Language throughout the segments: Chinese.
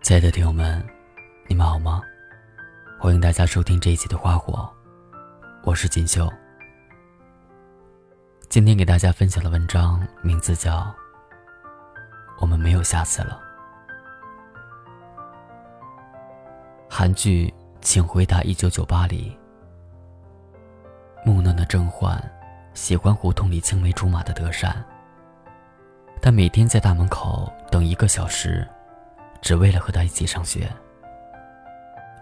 亲爱的听友们，你们好吗？欢迎大家收听这一期的《花火》，我是锦绣。今天给大家分享的文章名字叫《我们没有下次了》。韩剧《请回答一九九八》里，木讷的甄嬛喜欢胡同里青梅竹马的德善，他每天在大门口等一个小时。只为了和他一起上学。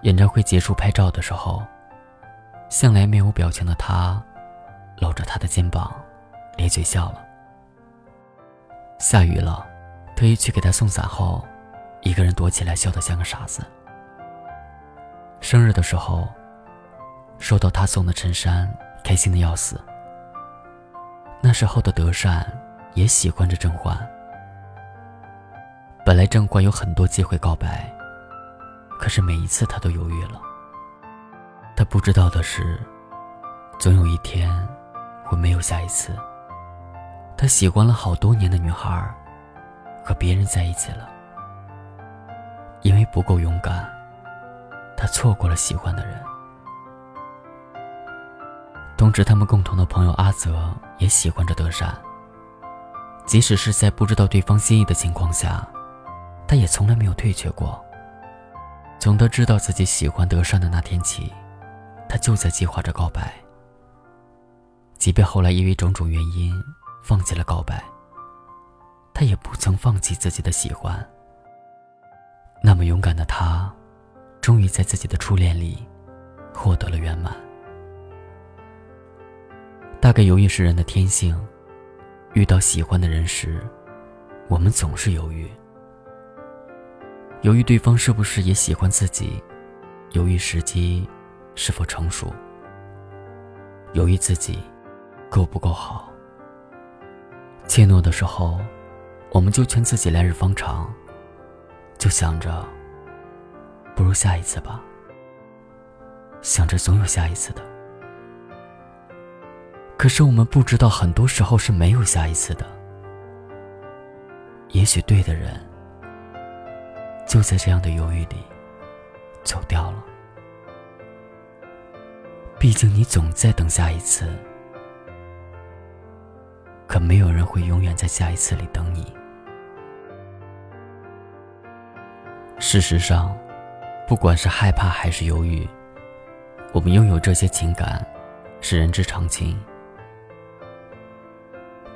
演唱会结束拍照的时候，向来面无表情的他，搂着他的肩膀，咧嘴笑了。下雨了，特意去给他送伞后，一个人躲起来笑得像个傻子。生日的时候，收到他送的衬衫，开心的要死。那时候的德善也喜欢着甄嬛。本来郑焕有很多机会告白，可是每一次他都犹豫了。他不知道的是，总有一天会没有下一次。他喜欢了好多年的女孩，和别人在一起了。因为不够勇敢，他错过了喜欢的人。同时，他们共同的朋友阿泽也喜欢着德善。即使是在不知道对方心意的情况下。他也从来没有退却过。从他知道自己喜欢德善的那天起，他就在计划着告白。即便后来因为种种原因放弃了告白，他也不曾放弃自己的喜欢。那么勇敢的他，终于在自己的初恋里获得了圆满。大概犹豫是人的天性，遇到喜欢的人时，我们总是犹豫。犹豫对方是不是也喜欢自己，犹豫时机是否成熟，犹豫自己够不够好。怯懦的时候，我们就劝自己来日方长，就想着不如下一次吧，想着总有下一次的。可是我们不知道，很多时候是没有下一次的。也许对的人。就在这样的犹豫里，走掉了。毕竟你总在等下一次，可没有人会永远在下一次里等你。事实上，不管是害怕还是犹豫，我们拥有这些情感，是人之常情。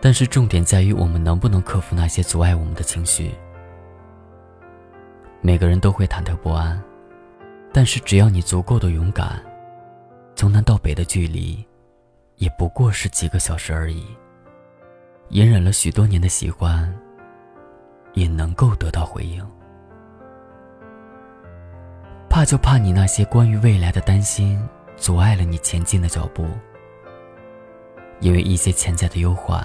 但是重点在于我们能不能克服那些阻碍我们的情绪。每个人都会忐忑不安，但是只要你足够的勇敢，从南到北的距离，也不过是几个小时而已。隐忍了许多年的喜欢，也能够得到回应。怕就怕你那些关于未来的担心，阻碍了你前进的脚步。因为一些潜在的忧患，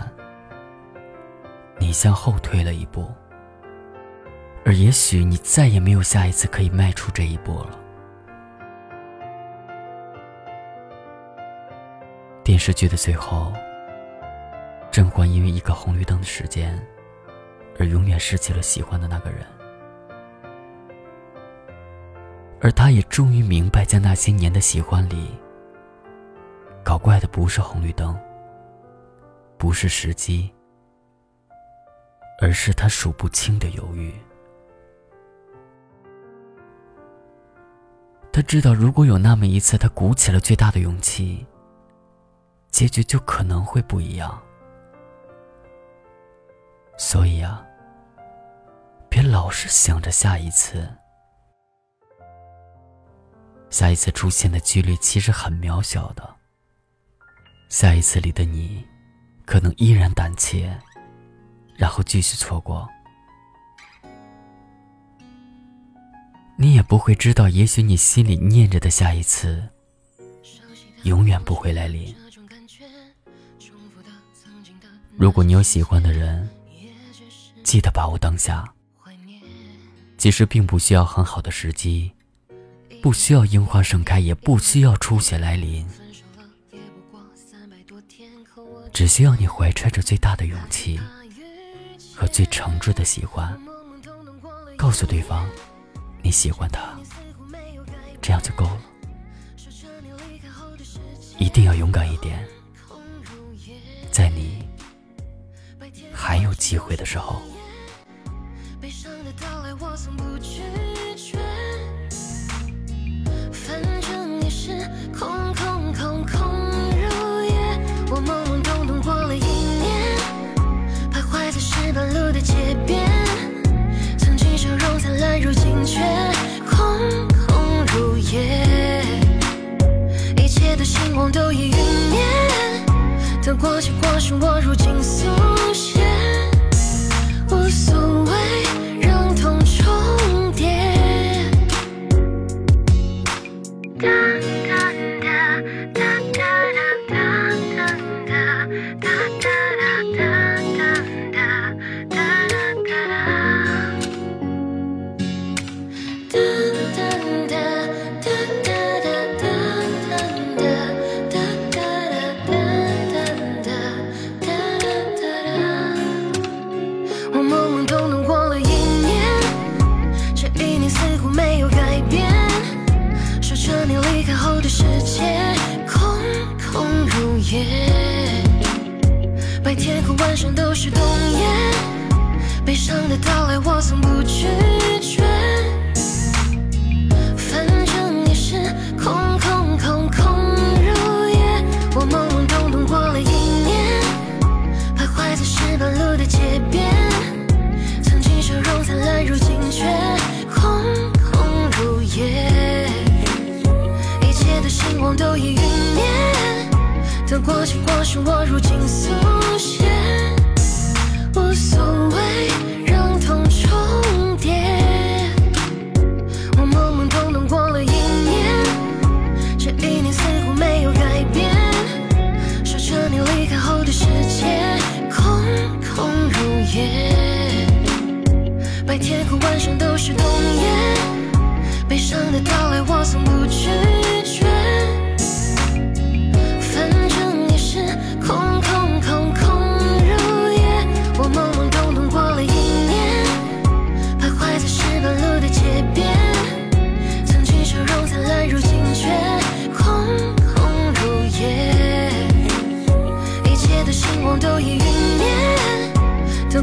你向后退了一步。而也许你再也没有下一次可以迈出这一步了。电视剧的最后，甄嬛因为一个红绿灯的时间，而永远失去了喜欢的那个人。而她也终于明白，在那些年的喜欢里，搞怪的不是红绿灯，不是时机，而是她数不清的犹豫。他知道，如果有那么一次，他鼓起了最大的勇气，结局就可能会不一样。所以啊，别老是想着下一次，下一次出现的几率其实很渺小的。下一次里的你，可能依然胆怯，然后继续错过。你也不会知道，也许你心里念着的下一次，永远不会来临。如果你有喜欢的人，记得把握当下。其实并不需要很好的时机，不需要樱花盛开，也不需要初雪来临，只需要你怀揣着最大的勇气和最诚挚的喜欢，告诉对方。你喜欢他，这样就够了。一定要勇敢一点，在你还有机会的时候。望都已云烟，得过且过是我如今宿。晚上都是冬夜，悲伤的到来我从不拒绝。白天和晚上都是冬夜，悲伤的到来我从不惧。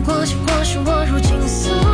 过去过去我如今速